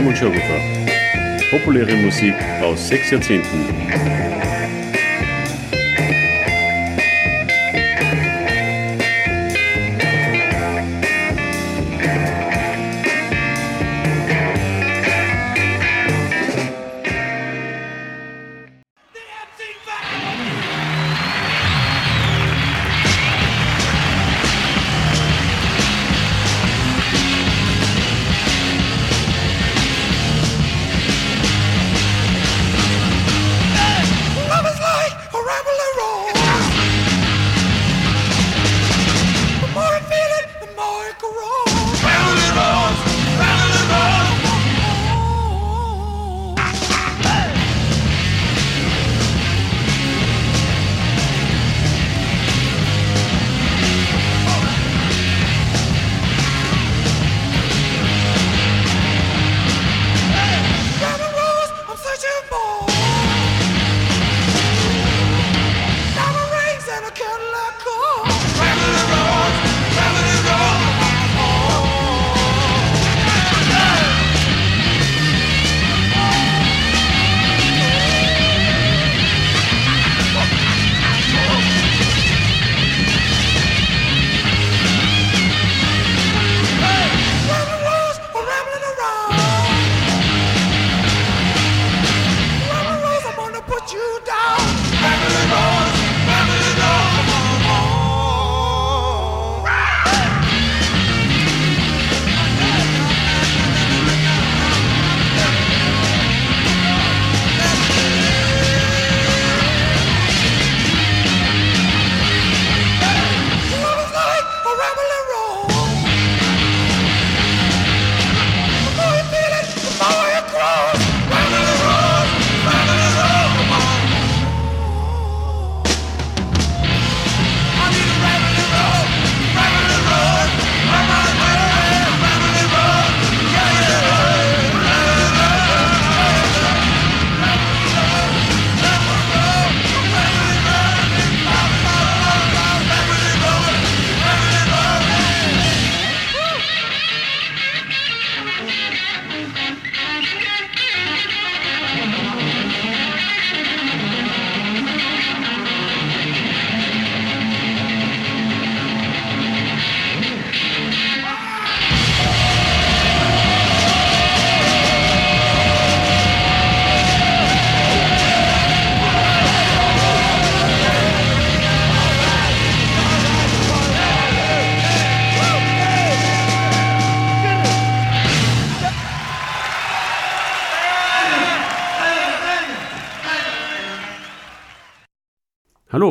Raimund Schirrufer. Populäre Musik aus sechs Jahrzehnten.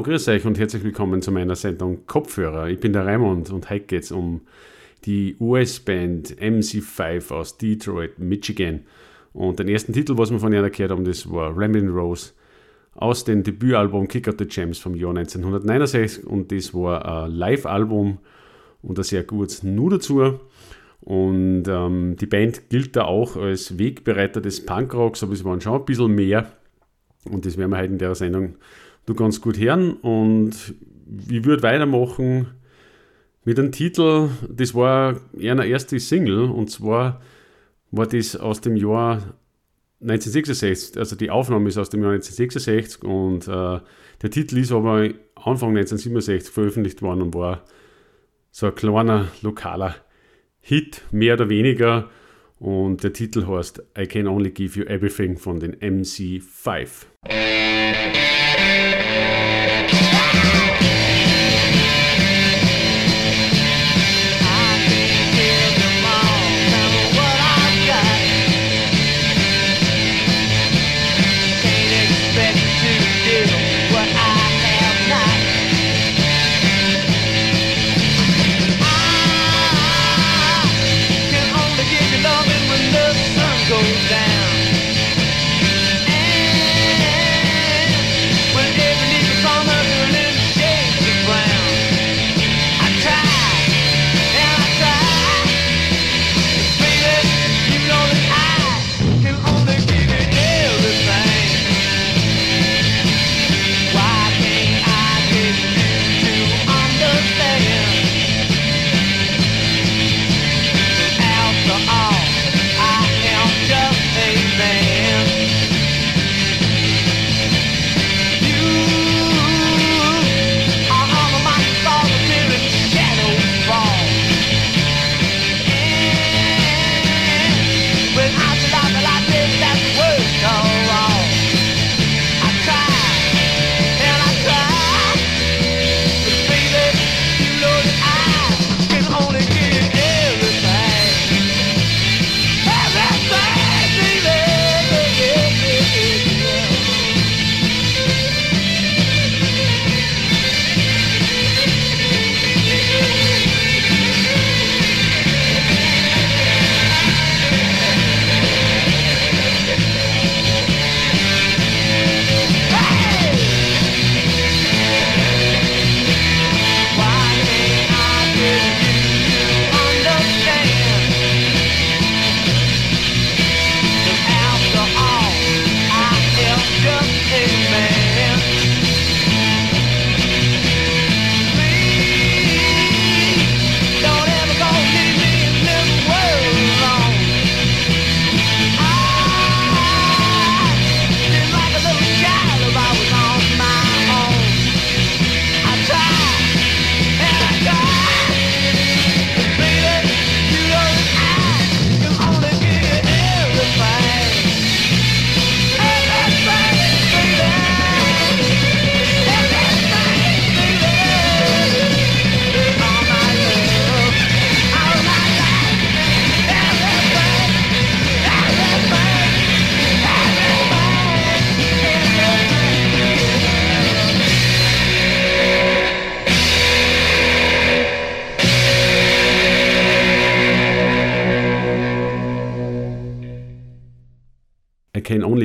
Grüß euch und herzlich willkommen zu meiner Sendung Kopfhörer. Ich bin der Raimund und heute geht es um die US-Band MC5 aus Detroit, Michigan. Und den ersten Titel, was wir von ihnen gehört haben, das war Ramblin' Rose aus dem Debütalbum Kick Out the Jams vom Jahr 1969 und das war ein Live-Album und ein sehr gutes Nu dazu. Und ähm, die Band gilt da auch als Wegbereiter des Punkrocks, aber es waren schon ein bisschen mehr. Und das werden wir heute in der Sendung du ganz gut hören. Und ich würde weitermachen mit einem Titel, das war eine erste Single und zwar war das aus dem Jahr 1966, also die Aufnahme ist aus dem Jahr 1966 und äh, der Titel ist aber Anfang 1967 veröffentlicht worden und war so ein kleiner lokaler Hit, mehr oder weniger. Und der Titel heißt I Can Only Give You Everything von den MC5.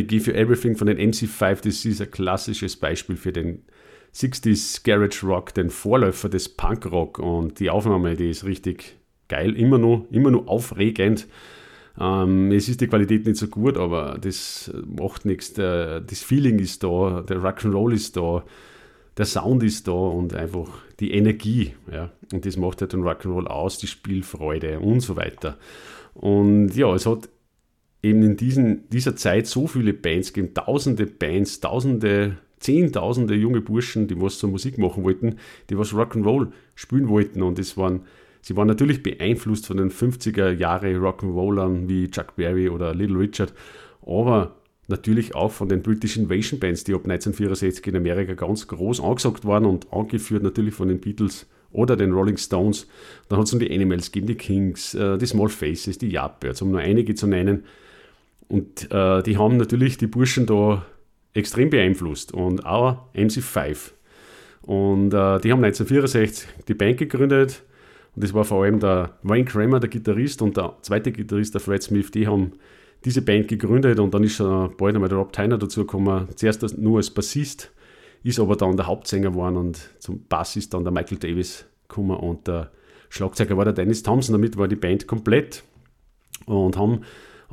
Give You Everything von den MC5, das ist ein klassisches Beispiel für den 60s Garage Rock, den Vorläufer des Punk Rock und die Aufnahme, die ist richtig geil, immer noch, immer aufregend. Ähm, es ist die Qualität nicht so gut, aber das macht nichts. Der, das Feeling ist da, der Rock'n'Roll ist da, der Sound ist da und einfach die Energie. Ja. Und das macht halt den Rock'n'Roll aus, die Spielfreude und so weiter. Und ja, es hat eben in diesen, dieser Zeit so viele Bands gegeben, tausende Bands, tausende, zehntausende junge Burschen, die was zur Musik machen wollten, die was Rock'n'Roll spielen wollten. Und es waren Sie waren natürlich beeinflusst von den 50er Jahre Rock'n'Rollern wie Chuck Berry oder Little Richard, aber natürlich auch von den British Invasion Bands, die ab 1964 in Amerika ganz groß angesagt waren und angeführt natürlich von den Beatles oder den Rolling Stones. Dann hat es um die Animals gegeben, die Kings, äh, die Small Faces, die Yardbirds, um nur einige zu nennen. Und äh, die haben natürlich die Burschen da extrem beeinflusst und auch MC5. Und äh, die haben 1964 die Band gegründet und das war vor allem der Wayne Kramer, der Gitarrist, und der zweite Gitarrist, der Fred Smith, die haben diese Band gegründet und dann ist schon bald einmal der Rob Tyner dazu gekommen. Zuerst nur als Bassist, ist aber dann der Hauptsänger geworden und zum Bass ist dann der Michael Davis gekommen und der Schlagzeuger war der Dennis Thompson. Damit war die Band komplett und haben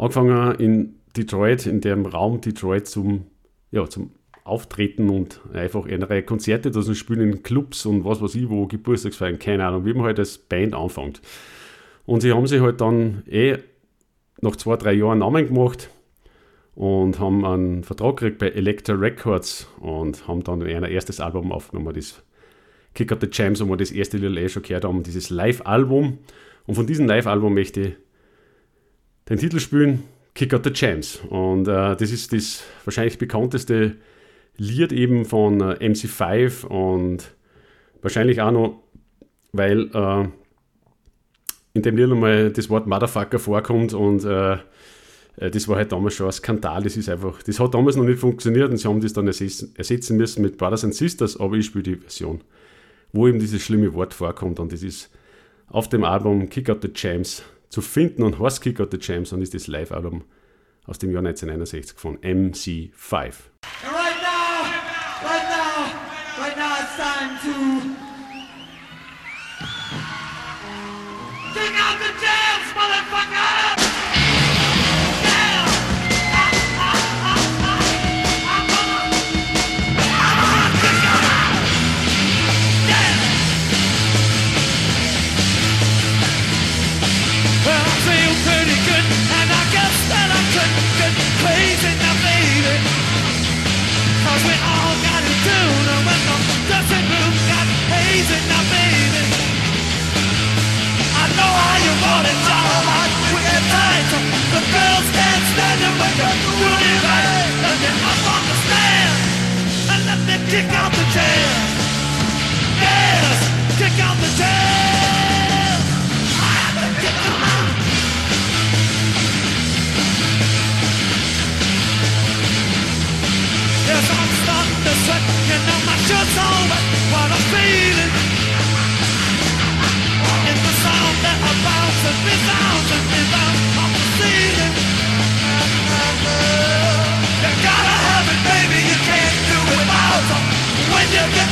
angefangen in Detroit, in dem Raum Detroit zum, ja, zum auftreten und einfach Reihe Konzerte da spielen in Clubs und was weiß ich, wo Geburtstagsfeiern, keine Ahnung, wie man halt als Band anfängt. Und sie haben sich halt dann eh nach zwei, drei Jahren Namen gemacht und haben einen Vertrag gekriegt bei Elektra Records und haben dann ein erstes Album aufgenommen, das Kick Out the Jams, wo wir das erste Little A schon gehört haben, dieses Live-Album. Und von diesem Live-Album möchte ich den Titel spielen, Kick Out the Jams. Und äh, das ist das wahrscheinlich bekannteste Lied eben von äh, MC5 und wahrscheinlich auch noch, weil äh, in dem Lied nochmal das Wort Motherfucker vorkommt und äh, äh, das war halt damals schon ein Skandal. Das ist einfach, das hat damals noch nicht funktioniert und sie haben das dann ersetzen, müssen mit Brothers and Sisters, aber ich spiele die Version, wo eben dieses schlimme Wort vorkommt und das ist auf dem Album Kick Out the Jams zu finden und heißt Kick Out the und ist das Live-Album aus dem Jahr 1961 von MC5. Kick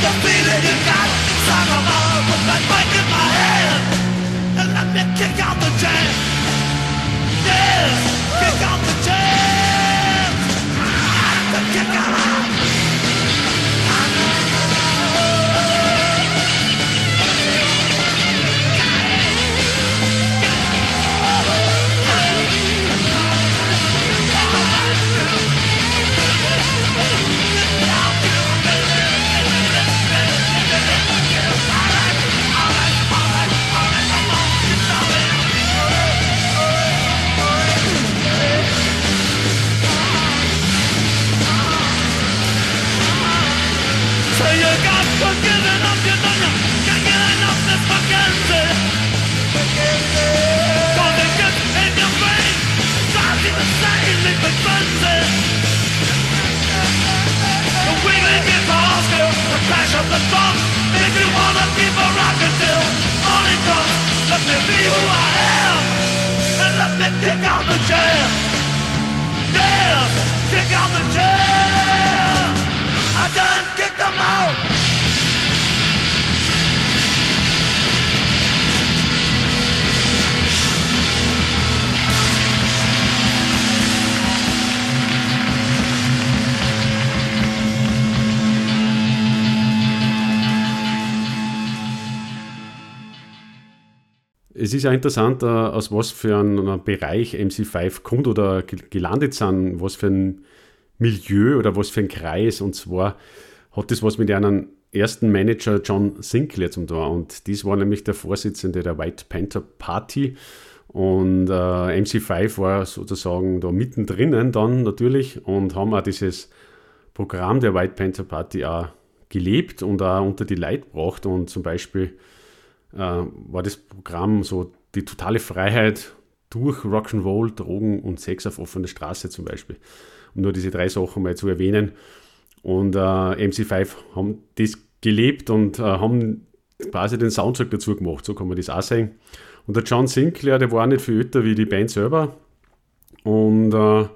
the feeling, Es ist ja interessant, äh, aus was für einem Bereich MC5 kommt oder gelandet sind, was für ein Milieu oder was für ein Kreis. Und zwar hat das was mit einem ersten Manager John Sinclair zum tun. Und dies war nämlich der Vorsitzende der White Panther Party. Und äh, MC5 war sozusagen da mittendrin dann natürlich und haben auch dieses Programm der White Panther Party auch gelebt und auch unter die Leute gebracht. Und zum Beispiel war das Programm so die totale Freiheit durch Rock'n'Roll, Drogen und Sex auf offener Straße zum Beispiel. Um nur diese drei Sachen mal zu erwähnen. Und äh, MC5 haben das gelebt und äh, haben quasi den Soundtrack dazu gemacht, so kann man das auch sagen. Und der John Sinclair, der war nicht viel älter wie die Band selber und äh,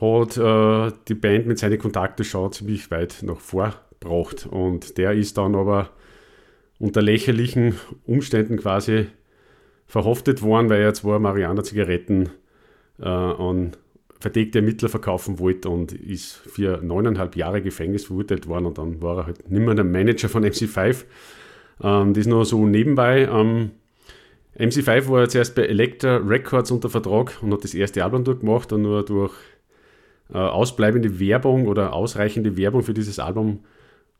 hat äh, die Band mit seinen Kontakten schon ziemlich weit nach vorgebracht. Und der ist dann aber unter lächerlichen Umständen quasi verhaftet worden, weil er zwei Marihuana-Zigaretten äh, an verdeckte Ermittler verkaufen wollte und ist für neuneinhalb Jahre Gefängnis verurteilt worden und dann war er halt nicht mehr der Manager von MC5. Ähm, das nur so nebenbei. Ähm, MC5 war zuerst bei Elektra Records unter Vertrag und hat das erste Album durchgemacht und nur durch äh, ausbleibende Werbung oder ausreichende Werbung für dieses Album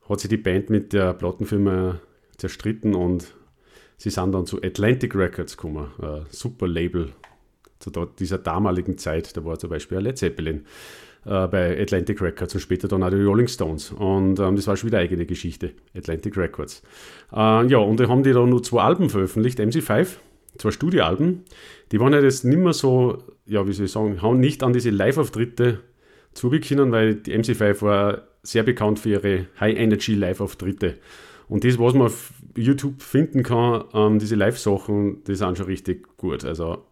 hat sich die Band mit der Plattenfirma zerstritten und sie sind dann zu Atlantic Records gekommen, ein super Label zu dieser damaligen Zeit. Da war zum Beispiel Led Zeppelin äh, bei Atlantic Records und später dann auch die Rolling Stones. Und ähm, das war schon wieder eine eigene Geschichte, Atlantic Records. Äh, ja, und da haben die dann nur zwei Alben veröffentlicht, MC5, zwei Studioalben. Die waren ja jetzt nicht mehr so, ja, wie soll ich sagen, haben nicht an diese Live-Auftritte zubekommen, weil die MC5 war sehr bekannt für ihre High-Energy-Live-Auftritte. Und das, was man auf YouTube finden kann, ähm, diese Live-Sachen, die sind schon richtig gut. Also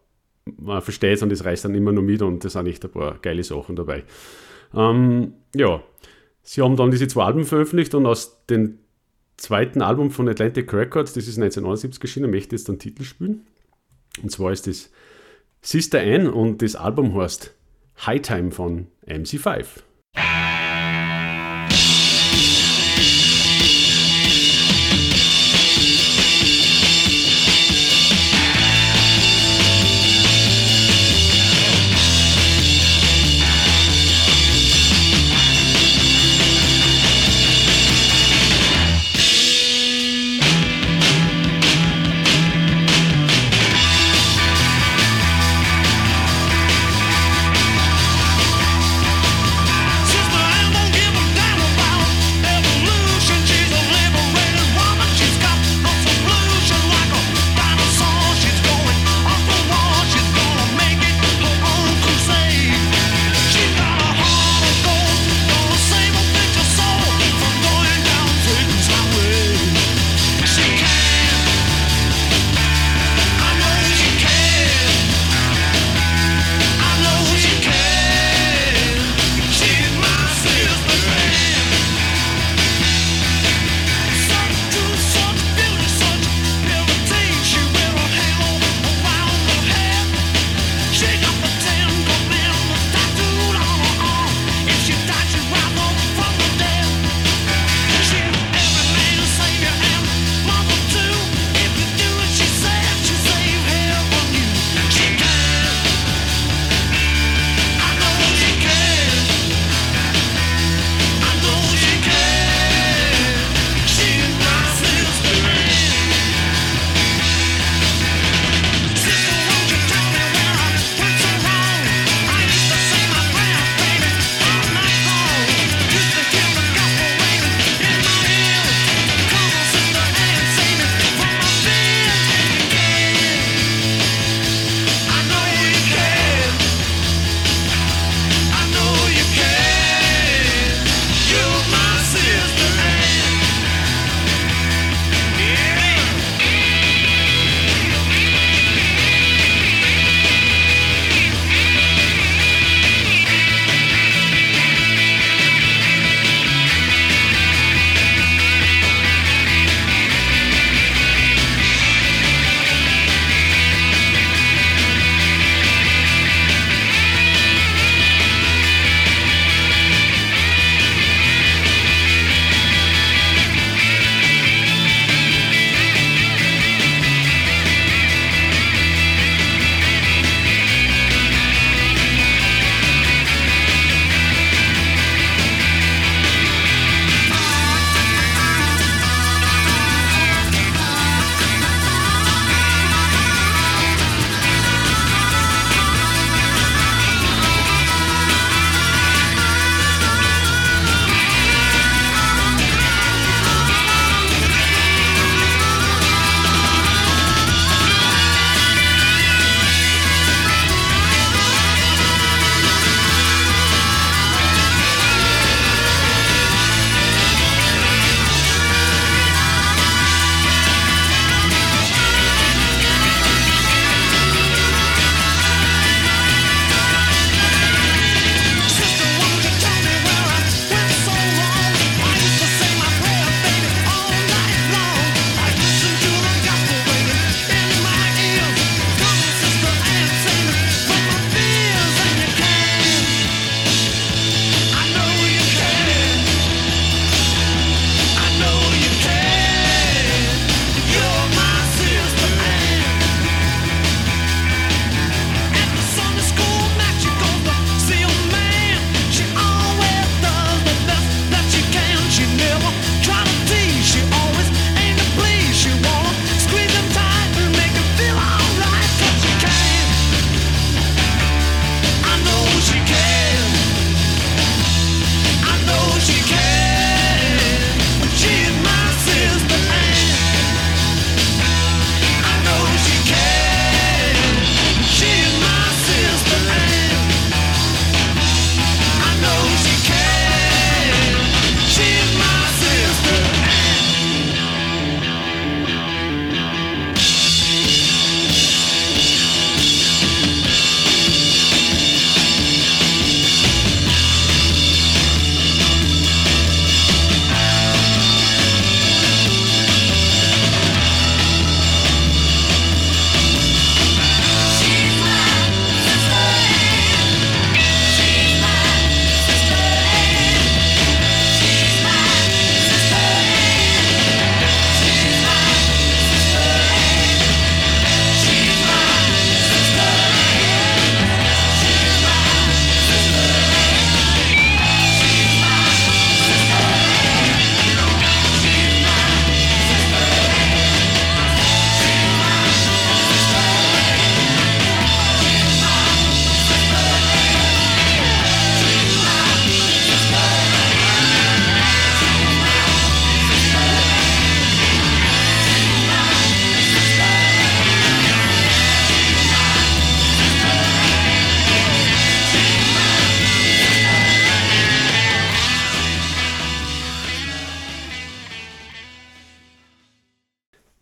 man versteht es und das reißt dann immer nur mit und da sind echt ein paar geile Sachen dabei. Ähm, ja, sie haben dann diese zwei Alben veröffentlicht und aus dem zweiten Album von Atlantic Records, das ist 1971 erschienen, möchte ich jetzt einen Titel spielen. Und zwar ist das Sister Anne und das Album heißt High Time von MC5.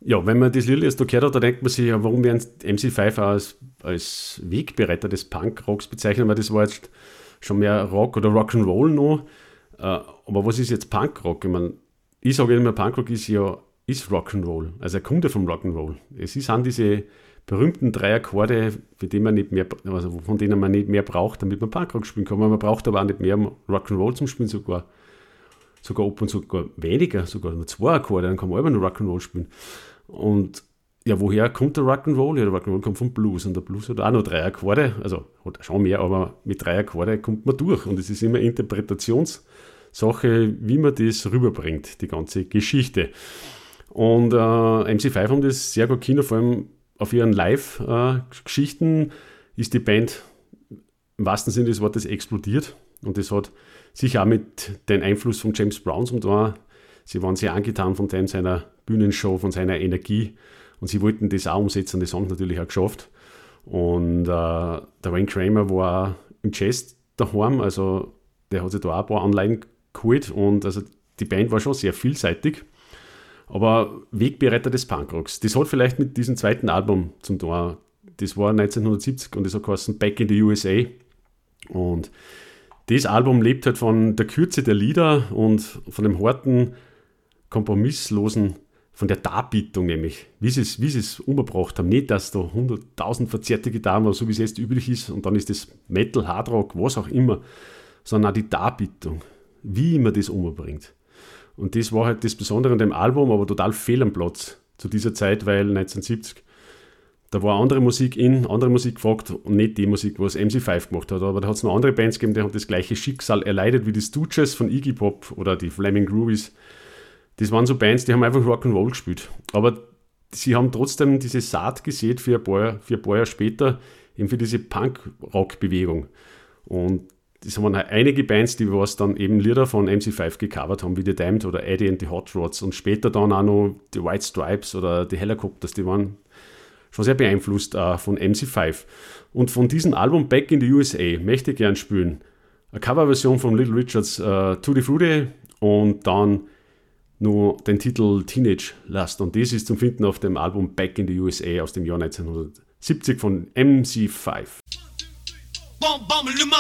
Ja, wenn man das Lied jetzt da gehört hat, da denkt man sich, warum werden MC5 als, als Wegbereiter des Punk-Rocks bezeichnet, weil das war jetzt schon mehr Rock oder Rock'n'Roll noch. Äh, aber was ist jetzt Punkrock? Ich ich sage immer, Punkrock ist ja ist Rock'n'Roll, also er kommt ja vom Rock'n'Roll. Es sind diese berühmten drei Akkorde, für die man nicht mehr, also von denen man nicht mehr braucht, damit man Punkrock spielen kann. Man braucht aber auch nicht mehr Rock'n'Roll zum Spielen, sogar, sogar ob und sogar weniger, sogar nur zwei Akkorde, dann kann man immer nur Rock'n'Roll spielen. Und ja, woher kommt der Rock'n'Roll? Ja, der Rock'n'Roll kommt vom Blues und der Blues hat auch nur drei Akkorde, also hat schon mehr, aber mit drei Akkorde kommt man durch und es ist immer Interpretationssache, wie man das rüberbringt, die ganze Geschichte. Und äh, MC5 haben das sehr gut Kinder, vor allem auf ihren Live-Geschichten ist die Band im wahrsten Sinne des Wortes explodiert. Und das hat sicher auch mit dem Einfluss von James Brown zum tun. Sie waren sehr angetan von dem, seiner Bühnenshow, von seiner Energie. Und sie wollten das auch umsetzen. Das haben sie natürlich auch geschafft. Und äh, der Wayne Kramer war im Jazz daheim. Also der hat sich da auch ein paar Anleihen geholt. Und also die Band war schon sehr vielseitig. Aber Wegbereiter des Punkrocks, das hat vielleicht mit diesem zweiten Album zum Tor. Das war 1970 und das hat geheißen Back in the USA. Und das Album lebt halt von der Kürze der Lieder und von dem harten, kompromisslosen, von der Darbietung nämlich, wie sie es, wie sie es umgebracht haben. Nicht, dass da 100.000 verzerrte Gitarren waren, so wie es jetzt üblich ist, und dann ist das Metal, Hardrock, was auch immer, sondern auch die Darbietung, wie man das umbringt. Und das war halt das Besondere an dem Album, aber total fehl am Platz zu dieser Zeit, weil 1970 da war andere Musik in, andere Musik gefragt und nicht die Musik, was MC5 gemacht hat. Aber da hat es noch andere Bands gegeben, die haben das gleiche Schicksal erleidet wie die Stooges von Iggy Pop oder die Flaming Groovies. Das waren so Bands, die haben einfach Rock'n'Roll gespielt. Aber sie haben trotzdem diese Saat gesät für ein paar, für ein paar Jahre später, eben für diese Punk-Rock-Bewegung. Und das waren einige Bands, die was dann eben Lieder von MC5 gecovert haben, wie The Damned oder Eddie and the Hot Rods und später dann auch noch die White Stripes oder die Helicopters, die waren schon sehr beeinflusst äh, von MC5. Und von diesem Album Back in the USA möchte ich gern spielen. Eine Coverversion von Little Richards äh, Tutti Frutti und dann nur den Titel Teenage Lust. Und das ist zum Finden auf dem Album Back in the USA aus dem Jahr 1970 von MC5. Bum bum lum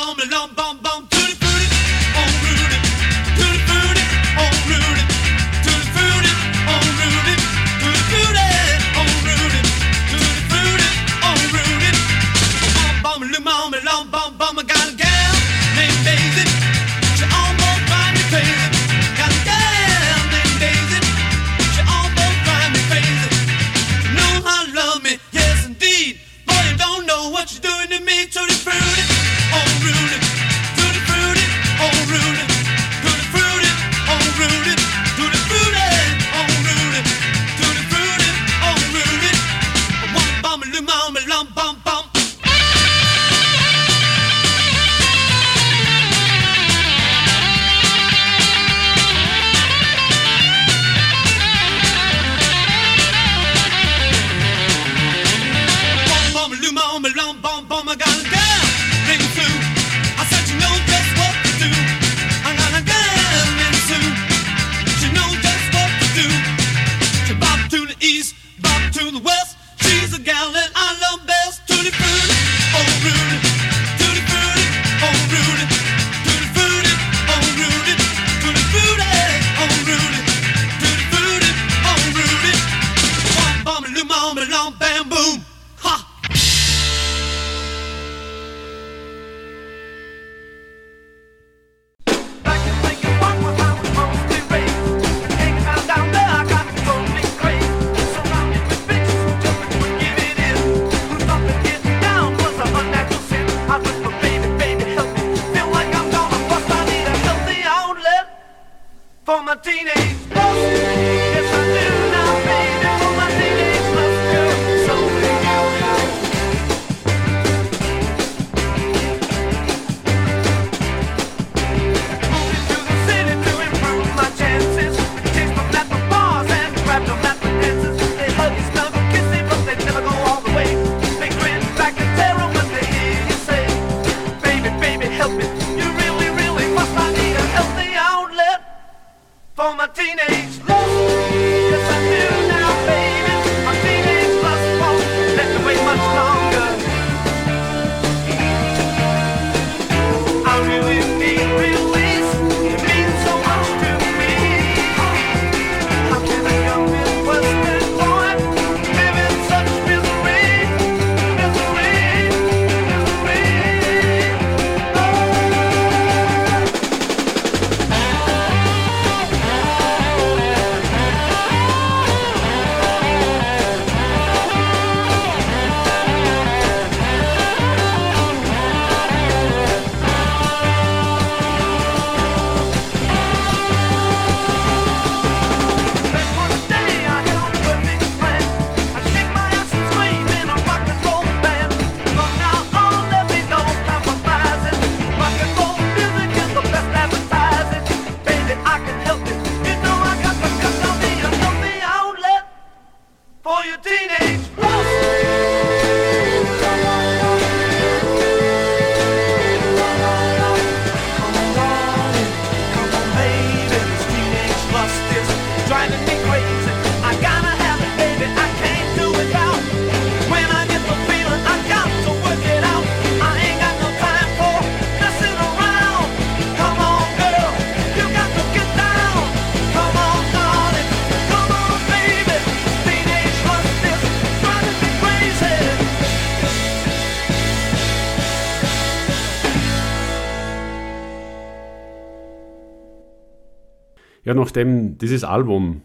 nachdem dieses Album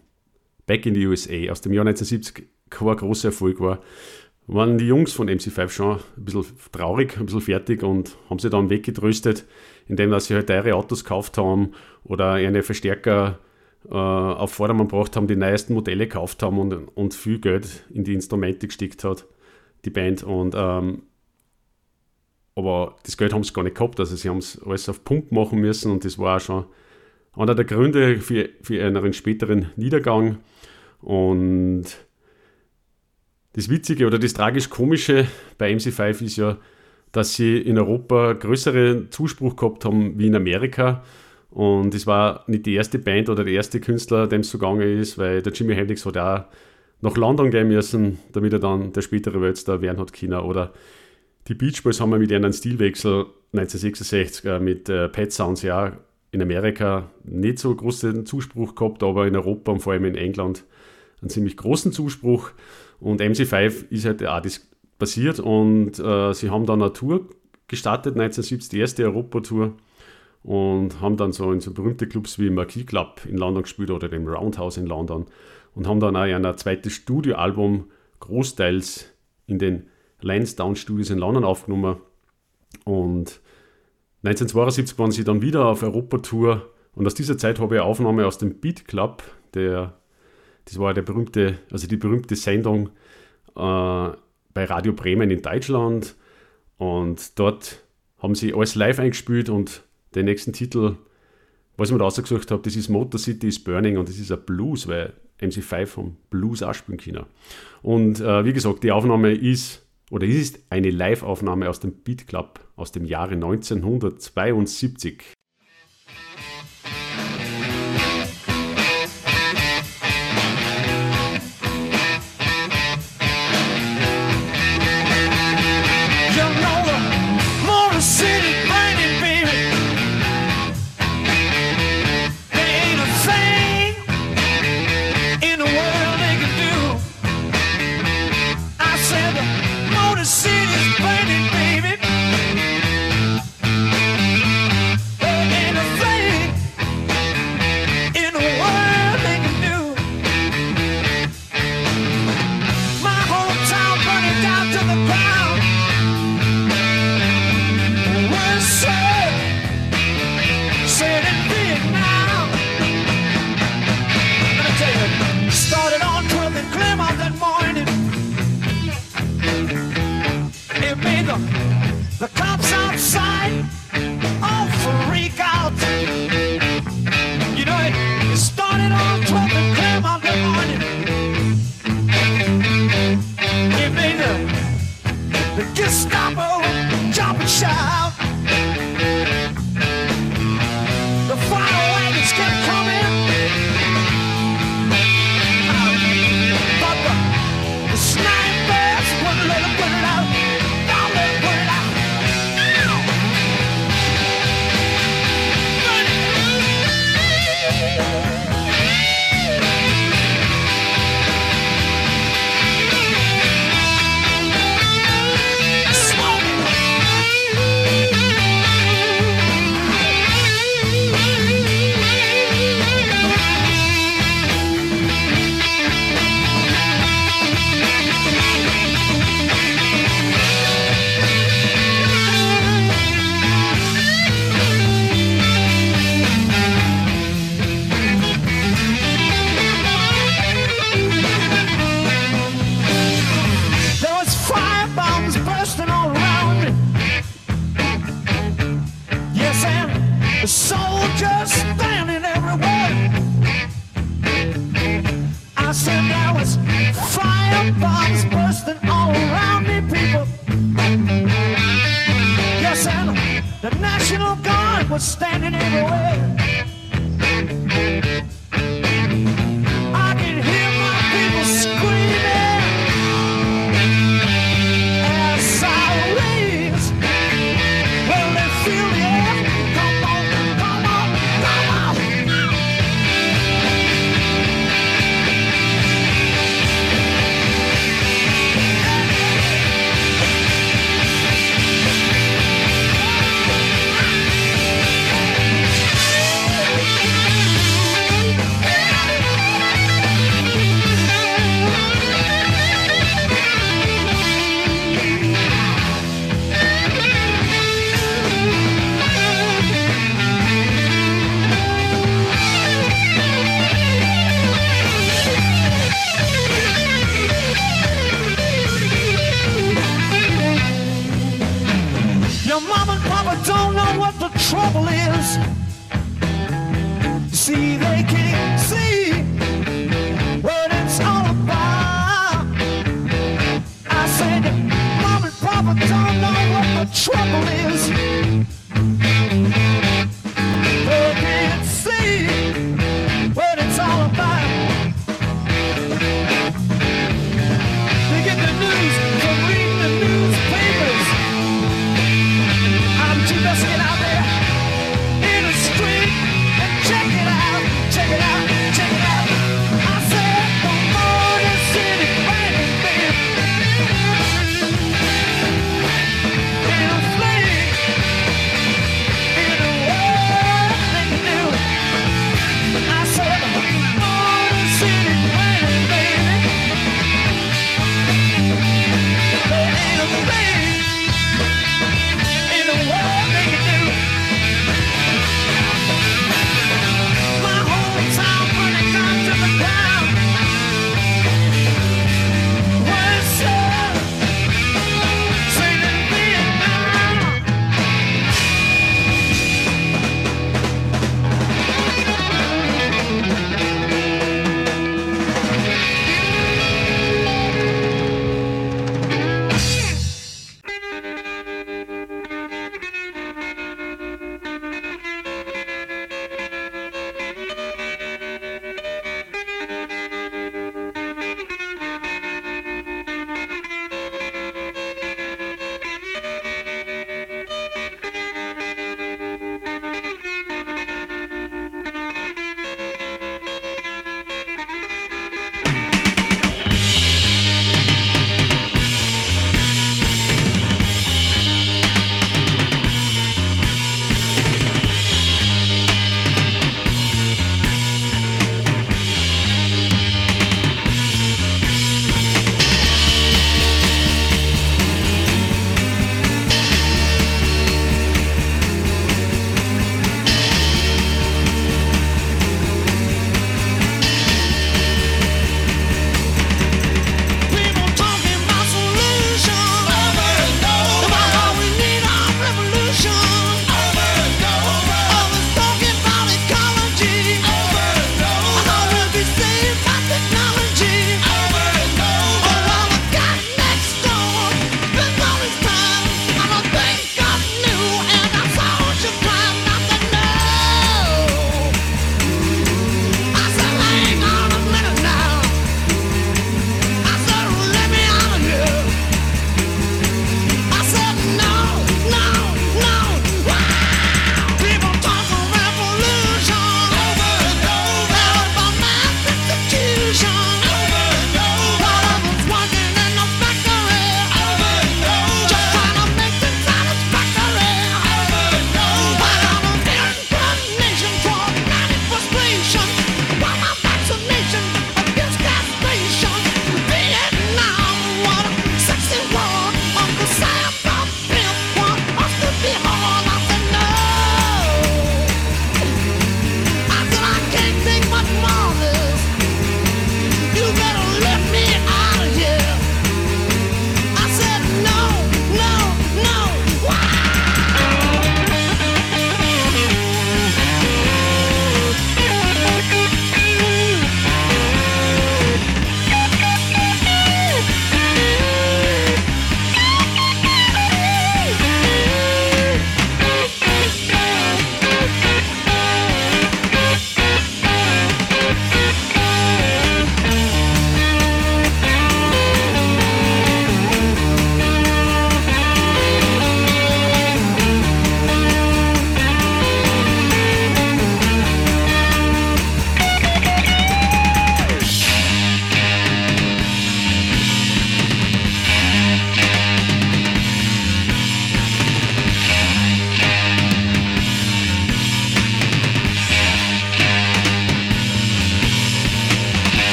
Back in the USA aus dem Jahr 1970 kein großer Erfolg war, waren die Jungs von MC5 schon ein bisschen traurig, ein bisschen fertig und haben sie dann weggetröstet, indem sie halt teure Autos gekauft haben oder eine Verstärker äh, auf Vordermann gebracht haben, die neuesten Modelle gekauft haben und, und viel Geld in die Instrumente gesteckt hat, die Band. Und, ähm, aber das Geld haben sie gar nicht gehabt, also sie haben es alles auf Pump machen müssen und das war auch schon einer der Gründe für, für einen späteren Niedergang. Und das Witzige oder das tragisch-komische bei MC5 ist ja, dass sie in Europa größeren Zuspruch gehabt haben wie in Amerika. Und es war nicht die erste Band oder der erste Künstler, dem es so gegangen ist, weil der Jimi Hendrix hat auch nach London gehen müssen, damit er dann der spätere Weltstar werden hat können. Oder die Beach Boys haben wir mit ihren Stilwechsel 1966 äh, mit äh, Pet Sounds ja in Amerika nicht so großen Zuspruch gehabt, aber in Europa und vor allem in England einen ziemlich großen Zuspruch. Und MC5 ist halt auch das passiert und äh, sie haben dann eine Tour gestartet, 1970, die erste Europatour und haben dann so in so berühmte Clubs wie Marquis Club in London gespielt oder dem Roundhouse in London und haben dann auch ein zweites Studioalbum großteils in den Lansdowne Studios in London aufgenommen und 1972 waren sie dann wieder auf Europatour und aus dieser Zeit habe ich eine Aufnahme aus dem Beat Club, der das war der berühmte, also die berühmte Sendung äh, bei Radio Bremen in Deutschland. Und dort haben sie alles live eingespielt und den nächsten Titel, was ich mir da ausgesucht habe, das ist Motor City is Burning und das ist ein Blues, weil MC5 vom Blues auch spielen können. Und äh, wie gesagt, die Aufnahme ist, oder ist eine Live-Aufnahme aus dem Beat Club aus dem Jahre 1972. said there was firebombs bursting all around me, people. Yes, and the National Guard was standing everywhere.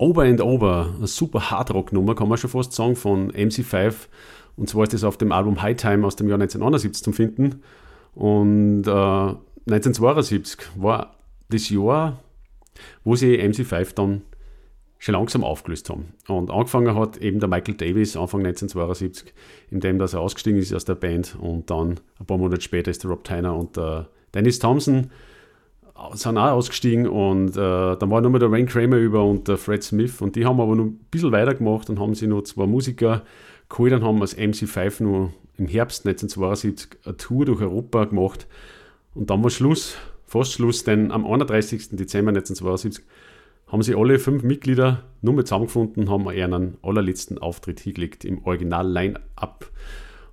Over and Over, eine super Hardrock-Nummer, kann man schon fast sagen, von MC5. Und zwar ist das auf dem Album High Time aus dem Jahr 1971 zu finden. Und äh, 1972 war das Jahr, wo sie MC5 dann schon langsam aufgelöst haben. Und angefangen hat eben der Michael Davis Anfang 1972, indem dass er ausgestiegen ist aus der Band. Und dann ein paar Monate später ist der Rob Tyner und der Dennis Thompson sind auch ausgestiegen und äh, dann war mehr der Wayne Kramer über und der Fred Smith und die haben aber noch ein bisschen weitergemacht und haben sie noch zwei Musiker geholt und haben als MC5 nur im Herbst 1972 eine Tour durch Europa gemacht und dann war Schluss, fast Schluss, denn am 31. Dezember 1972 haben sie alle fünf Mitglieder nur mehr zusammengefunden und haben ihren allerletzten Auftritt hingelegt im Original-Line-Up.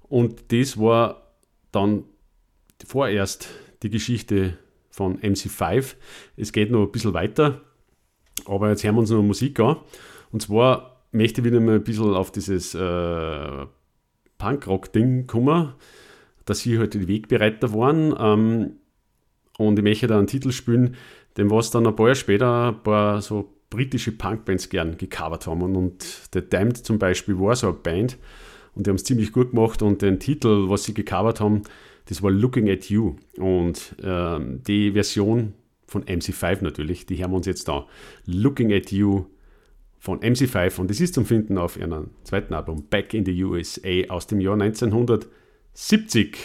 Und das war dann vorerst die Geschichte von MC5. Es geht noch ein bisschen weiter, aber jetzt hören wir uns noch Musik an. Und zwar möchte ich wieder mal ein bisschen auf dieses äh, Punkrock-Ding kommen, dass sie heute halt die Wegbereiter waren. Ähm, und ich möchte da einen Titel spielen, den was dann ein paar Jahre später ein paar so britische Punkbands gern gecovert haben. Und, und The Damned zum Beispiel war so eine Band und die haben es ziemlich gut gemacht. Und den Titel, was sie gecovert haben, das war Looking at You. Und ähm, die Version von MC5 natürlich, die hören wir uns jetzt da. Looking at You von MC5 und das ist zum Finden auf ihrem zweiten Album Back in the USA aus dem Jahr 1970.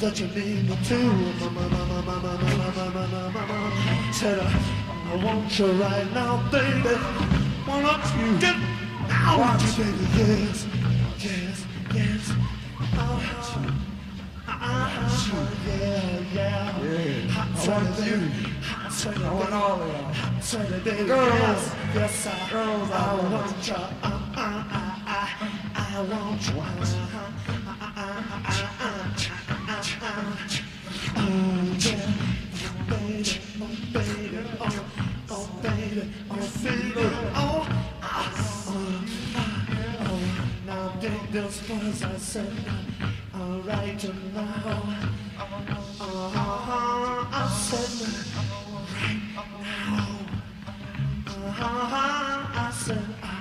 That you need me to. Said I, I want you right now, baby. Wanna you get out, want you, baby? Yes, yes, yes. Uh-huh. Uh-huh. Yeah, yeah. Yeah, I want you. I want all of y'all. Girls. Yes, yes, I, Girls, I I want want you. Uh, uh, uh, I, want you. Uh-huh. Uh, uh, uh, uh, uh. Oh, yeah. Baby, oh, baby, oh, oh, baby, oh, baby, oh, ah, oh, ah, oh. Now dig this cause I said, all right, now. Uh-huh, I said, right now. Uh-huh, I said,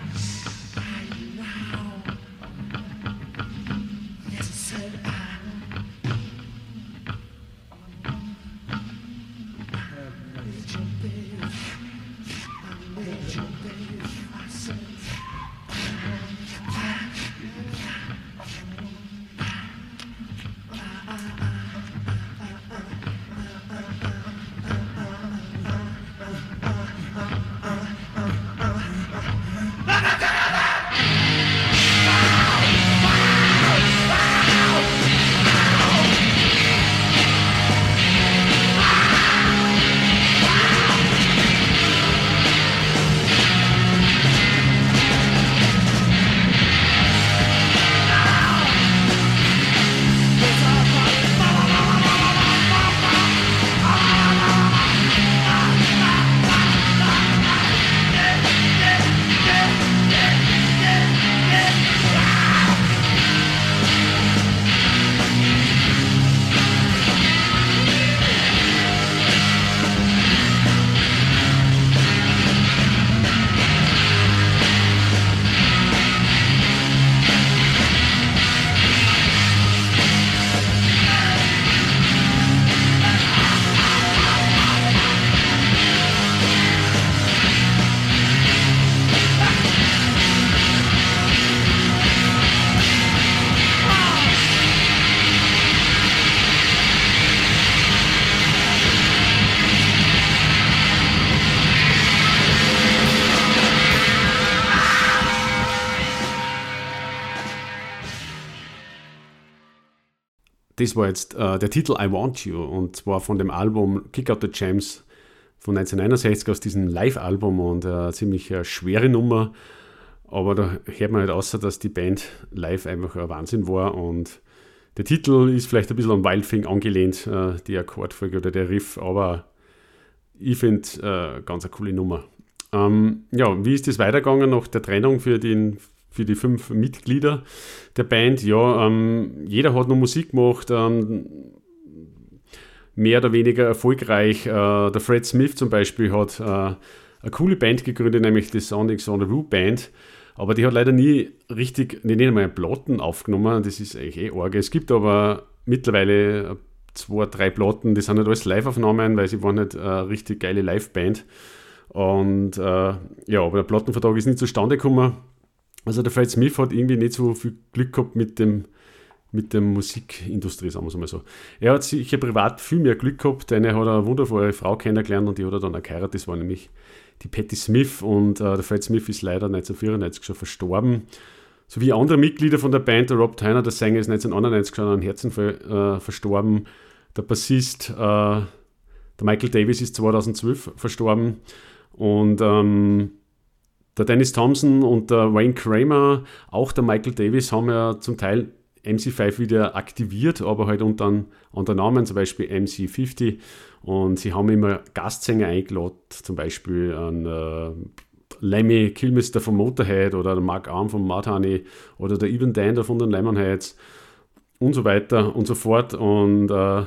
War jetzt äh, der Titel I Want You und zwar von dem Album Kick Out the Jams von 1961 aus diesem Live-Album und eine ziemlich äh, schwere Nummer. Aber da hört man halt außer, dass die Band live einfach ein Wahnsinn war und der Titel ist vielleicht ein bisschen an Wild Thing angelehnt, äh, die Akkordfolge oder der Riff, aber ich finde äh, ganz eine coole Nummer. Ähm, ja, wie ist das weitergegangen nach der Trennung für, den, für die fünf Mitglieder der Band? Ja, ähm, jeder hat noch Musik gemacht, ähm, mehr oder weniger erfolgreich. Äh, der Fred Smith zum Beispiel hat äh, eine coole Band gegründet, nämlich die Sonics on the Roof Band. Aber die hat leider nie richtig, nee, nicht einmal Platten aufgenommen. Das ist eigentlich eh arg. Es gibt aber mittlerweile zwei, drei Platten, die sind nicht alles Live-Aufnahmen, weil sie waren nicht eine richtig geile Live-Band. Und äh, ja, aber der Plattenvertrag ist nicht zustande gekommen. Also der Fred Smith hat irgendwie nicht so viel Glück gehabt mit dem mit der Musikindustrie, sagen wir es mal so. Er hat sicher privat viel mehr Glück gehabt, denn er hat eine wundervolle Frau kennengelernt und die hat er dann auch geheiratet. Das war nämlich die Patti Smith und äh, der Fred Smith ist leider 1994 schon verstorben. So wie andere Mitglieder von der Band, der Rob Tyner, der Sänger, ist 1991 schon an einem Herzinfall äh, verstorben. Der Bassist, äh, der Michael Davis, ist 2012 verstorben. Und ähm, der Dennis Thompson und der Wayne Kramer, auch der Michael Davis, haben ja zum Teil MC5 wieder aktiviert, aber halt unter anderen Namen, zum Beispiel MC50. Und sie haben immer Gastsänger eingeladen, zum Beispiel an äh, Lemmy Kilmister von Motorhead oder der Mark Arm von Mudhoney oder der Ivan Dander von den Lemonheads und so weiter und so fort. Und äh,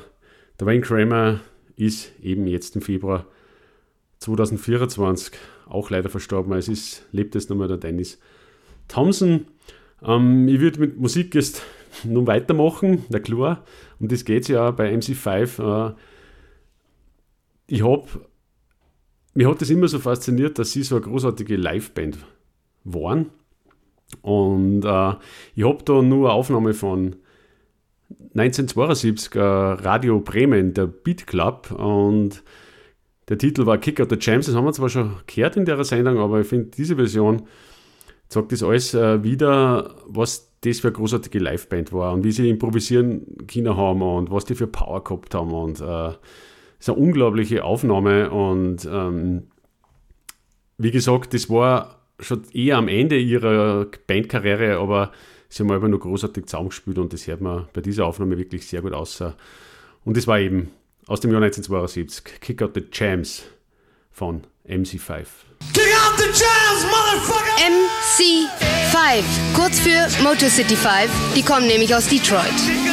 der Wayne Kramer ist eben jetzt im Februar 2024 auch leider verstorben. Es ist, lebt jetzt nochmal der Dennis Thompson. Ähm, ich würde mit Musik jetzt nun weitermachen, na klar. Und das geht ja bei MC5. Äh, ich habe, mir hat das immer so fasziniert, dass sie so eine großartige Liveband waren. Und äh, ich habe da nur eine Aufnahme von 1972, äh, Radio Bremen, der Beat Club. Und der Titel war Kick Out the Jams. Das haben wir zwar schon gehört in der Sendung, aber ich finde, diese Version sagt das alles äh, wieder, was das für eine großartige Liveband war und wie sie improvisieren können haben und was die für Power gehabt haben. Und äh, ist eine unglaubliche Aufnahme und ähm, wie gesagt, das war schon eher am Ende ihrer Bandkarriere, aber sie haben einfach nur großartig zusammengespielt und das hört man bei dieser Aufnahme wirklich sehr gut aus. Und das war eben aus dem Jahr 1972, Kick Out the Jams von MC5. Kick out the jams, motherfucker! MC5, kurz für Motor City 5, die kommen nämlich aus Detroit.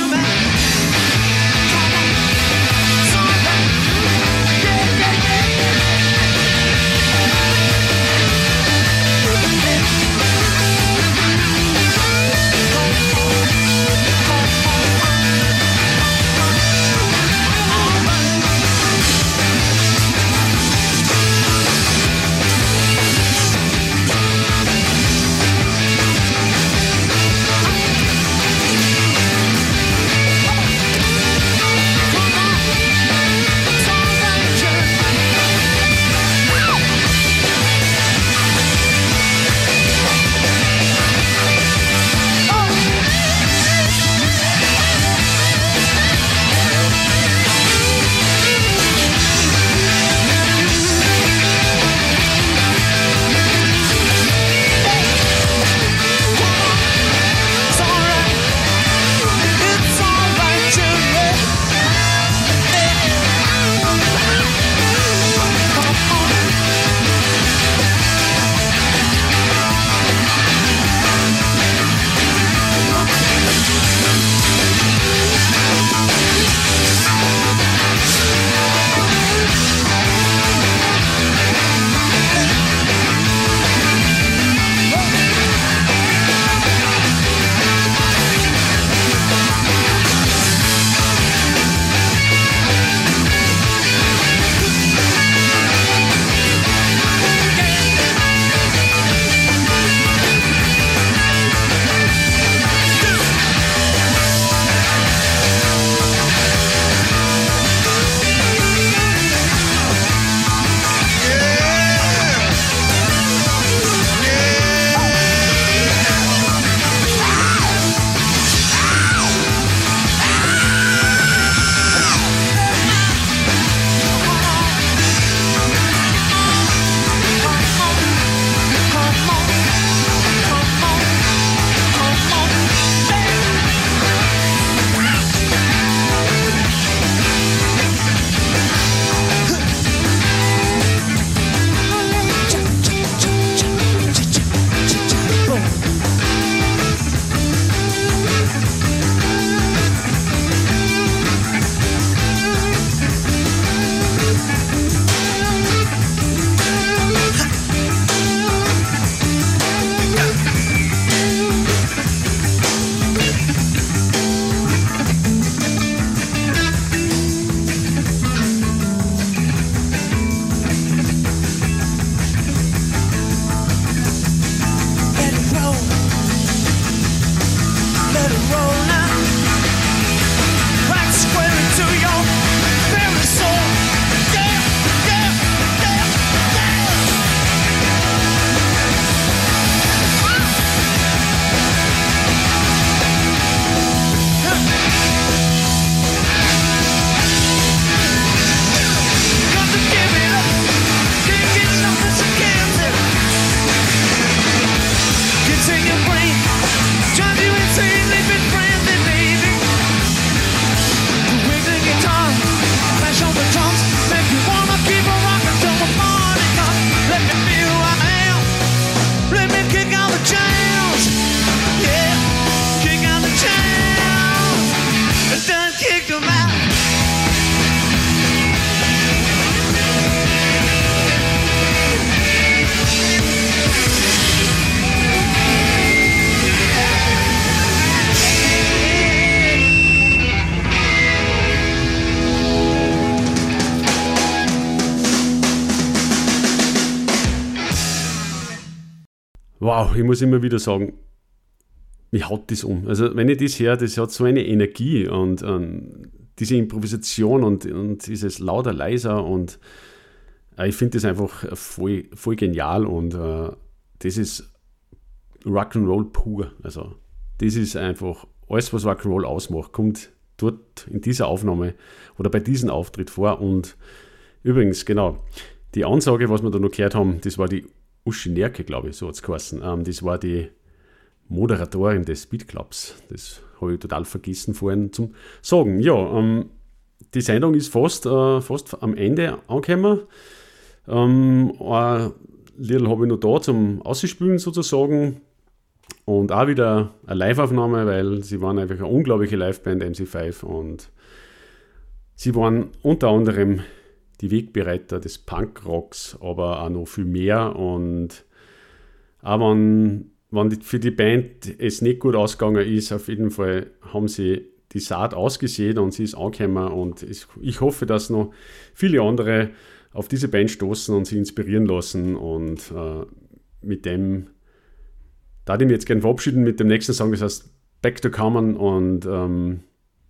Wow, ich muss immer wieder sagen, mich haut das um. Also wenn ich das höre, das hat so eine Energie und ähm, diese Improvisation und, und dieses lauter, leiser und äh, ich finde das einfach voll, voll genial und äh, das ist Rock'n'Roll pur. Also das ist einfach alles, was Rock'n'Roll ausmacht, kommt dort in dieser Aufnahme oder bei diesem Auftritt vor und übrigens, genau, die Ansage, was wir da noch gehört haben, das war die Uschi Nerke, glaube ich, so hat es geheißen. Ähm, das war die Moderatorin des Beatclubs. Das habe ich total vergessen vorhin zum Sagen. Ja, ähm, die Sendung ist fast, äh, fast am Ende angekommen. Ähm, ein Little habe ich noch da zum Ausspielen sozusagen. Und auch wieder eine Live-Aufnahme, weil sie waren einfach eine unglaubliche Liveband, MC5. Und sie waren unter anderem die Wegbereiter des Punkrocks, aber auch noch viel mehr. Und auch wenn, wenn für die Band es nicht gut ausgegangen ist, auf jeden Fall haben sie die Saat ausgesät und sie ist angekommen. Und ich hoffe, dass noch viele andere auf diese Band stoßen und sie inspirieren lassen. Und äh, mit dem da ich mich jetzt gerne verabschieden mit dem nächsten Song, das heißt Back to Common und ähm,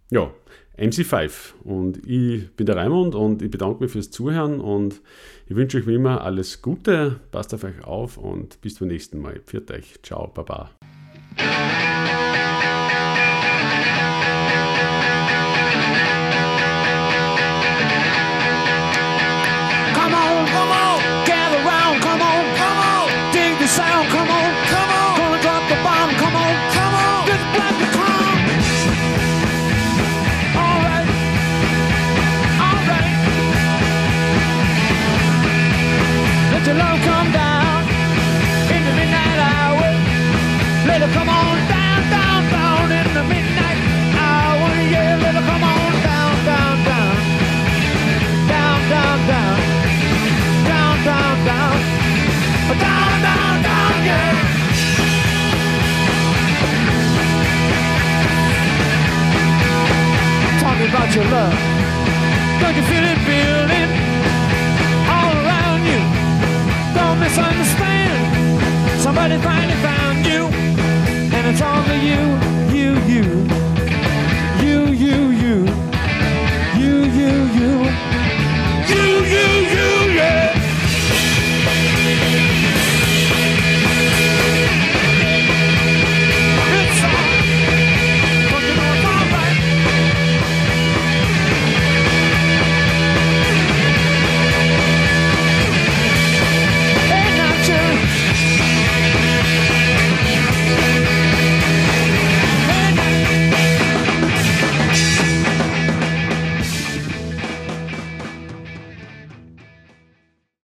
ja, MC5. Und ich bin der Raimund und ich bedanke mich fürs Zuhören und ich wünsche euch wie immer alles Gute, passt auf euch auf und bis zum nächsten Mal. Pfiat euch. Ciao, Baba. feel it building all around you. Don't misunderstand. Somebody finally found you, and it's all for you, you, you.